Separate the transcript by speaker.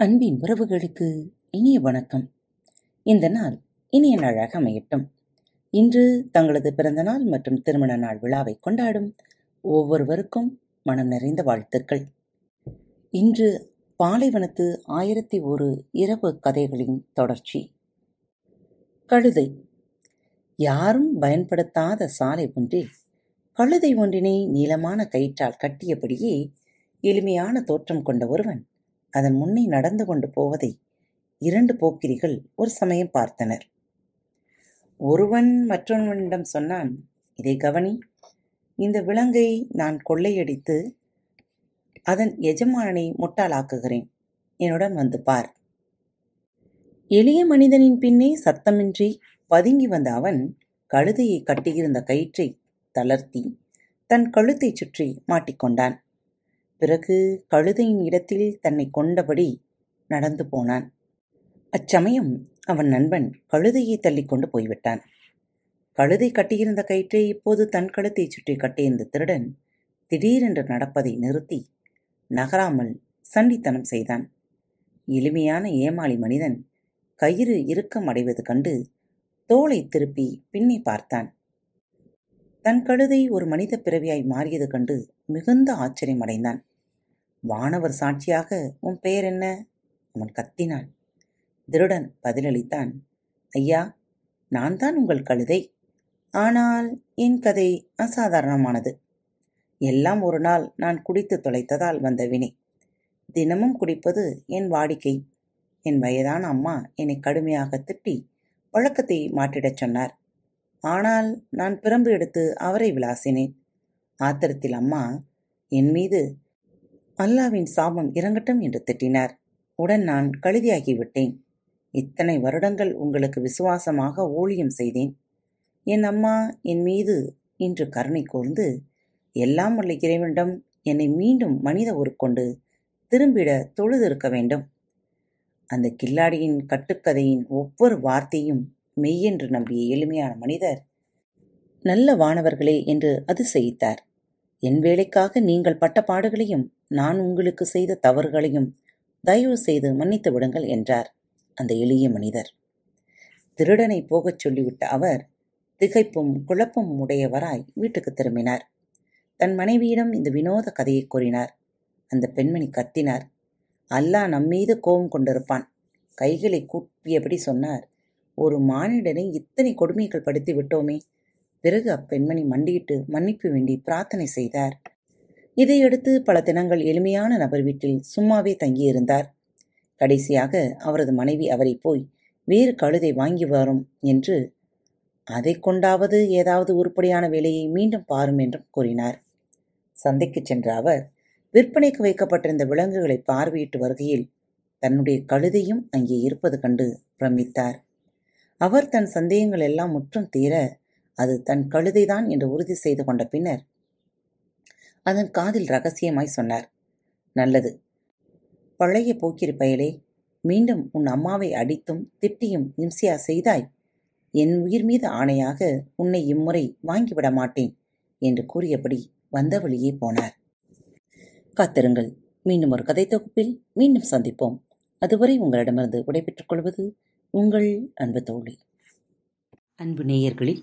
Speaker 1: அன்பின் உறவுகளுக்கு இனிய வணக்கம். இந்த நாள் இனிய நாளாக அமையட்டும். இன்று தங்களது பிறந்த நாள் மற்றும் திருமண நாள் விழாவை கொண்டாடும் ஒவ்வொருவருக்கும் மனம் நிறைந்த வாழ்த்துக்கள். இன்று பாலைவனத்து ஆயிரத்தி ஒரு இரவு கதைகளின் தொடர்ச்சி. கழுதை. யாரும் பயன்படுத்தாத சாலை ஒன்றில் கழுதை ஒன்றினை நீளமான கயிற்றால் கட்டியபடியே எளிமையான தோற்றம் கொண்ட ஒருவன் அதன் முன்னே நடந்து கொண்டு போவதை இரண்டு போக்கிரிகள் ஒரு சமயம் பார்த்தனர். ஒருவன் மற்றொருவனிடம் சொன்னான் இதை கவனி இந்த விலங்கை நான் கொள்ளையடித்து அதன் எஜமானனை முட்டாளாக்குகிறேன். என்னுடன் வந்து பார். எளிய மனிதனின் பின்னே சத்தமின்றி பதுங்கி வந்த அவன் கழுதையை கட்டியிருந்த கயிற்றை தளர்த்தி தன் கழுத்தைச் சுற்றி மாட்டிக்கொண்டான். பிறகு கழுதையின் இடத்தில் தன்னை கொண்டபடி நடந்து போனான். அச்சமயம் அவன் நண்பன் கழுதையை தள்ளிக்கொண்டு போய்விட்டான். கழுதை கட்டியிருந்த கயிற்றை இப்போது தன் கழுத்தை சுற்றி கட்டியிருந்த திருடன் திடீரென்று நடப்பதை நிறுத்தி நகராமல் சண்டித்தனம் செய்தான். எளிமையான ஏமாளி மனிதன் கயிறு இறுக்கம் அடைவது கண்டு தோலை திருப்பி பின்னே பார்த்தான். தன் கழுதை ஒரு மனித பிறவியாய் மாறியது கண்டு மிகுந்த ஆச்சரியம் அடைந்தான் வானவர் சாட்சியாக உன் பெயர் என்ன? அவன் கத்தினான். திருடன் பதிலளித்தான் ஐயா நான் தான் உங்கள் கழுதை. ஆனால் என் கதை அசாதாரணமானது. எல்லாம் ஒரு நாள் நான் குடித்து தொலைத்ததால் வந்த வினை. தினமும் குடிப்பது என் வாடிக்கை. என் வயதான அம்மா என்னை கடுமையாக திட்டி பழக்கத்தை மாற்றிடச் சொன்னார். ஆனால் நான் பிரம்பு எடுத்து அவரை விளாசினேன். ஆத்திரத்தில் அம்மா என் மீது அல்லாவின் சாபம் இறங்கட்டும் என்று திட்டினார். உடன் நான் கழுதியாகிவிட்டேன். இத்தனை வருடங்கள் உங்களுக்கு விசுவாசமாக ஊழியம் செய்தேன். என் அம்மா என் மீது இன்று கருணை கூர்ந்து எல்லாம் உள்ள இறைவனிடம் என்னை மீண்டும் மனித உருக்கொண்டு திரும்பிட தொழுதிருக்க வேண்டும். அந்த கில்லாடியின் கட்டுக்கதையின் ஒவ்வொரு வார்த்தையும் மெய்யென்று நம்பிய எளிமையான மனிதர் நல்ல வானவர்களே என்று அது செய்தார் என் வேலைக்காக நீங்கள் பட்ட பாடுகளையும் நான் உங்களுக்கு செய்த தவறுகளையும் தயவு செய்து மன்னித்து விடுங்கள் என்றார் அந்த எளிய மனிதர். திருடனை போகச் சொல்லிவிட்ட அவர் திகைப்பும் குழப்பமும் உடையவராய் வீட்டுக்கு திரும்பினார். தன் மனைவியிடம் இந்த வினோத கதையை கூறினார். அந்த பெண்மணி கத்தினார். அல்லாஹ் நம்மீது கோபம் கொண்டிருப்பான். கைகளை கூப்பியபடி சொன்னார். ஒரு மானிடனை இத்தனை கொடுமைகள் படுத்தி விட்டோமே. பிறகு அப்பெண்மணி மண்டியிட்டு மன்னிப்பு வேண்டி பிரார்த்தனை செய்தார். இதையடுத்து பல தினங்கள் எளிமையான நபர் வீட்டில் சும்மாவே தங்கியிருந்தார். கடைசியாக அவரது மனைவி அவரை போய் வேறு கழுதை வாங்கி வரும் என்று அதை கொண்டாவது ஏதாவது உருப்படியான வேலையை மீண்டும் பாரும் என்றும் கூறினார். சந்தைக்கு சென்ற அவர் விற்பனைக்கு வைக்கப்பட்டிருந்த விலங்குகளை பார்வையிட்டு வருகையில் தன்னுடைய கழுதையும் அங்கே இருப்பது கண்டு பிரமித்தார். அவர் தன் சந்தேகங்கள் எல்லாம் முற்றும் தீர அது தன் கழுதைதான் என்று உறுதி செய்து கொண்ட பின்னர் அதன் காதில் ரகசியமாய் சொன்னார். நல்லது. பழைய போக்கிரி பயலே மீண்டும் உன் அம்மாவை அடித்தும் திட்டியும் இம்சையா செய்தாய். என் உயிர் மீது ஆணையாக உன்னை இம்முறை வாங்கிவிட மாட்டேன் என்று கூறியபடி வந்த வழியே போனார். காத்திருங்கள். மீண்டும் ஒரு கதை தொகுப்பில் மீண்டும் சந்திப்போம். அதுவரை உங்களிடமிருந்து விடைபெற்றுக் கொள்வது உங்கள் அன்பு தோழி. அன்பு நேயர்களில்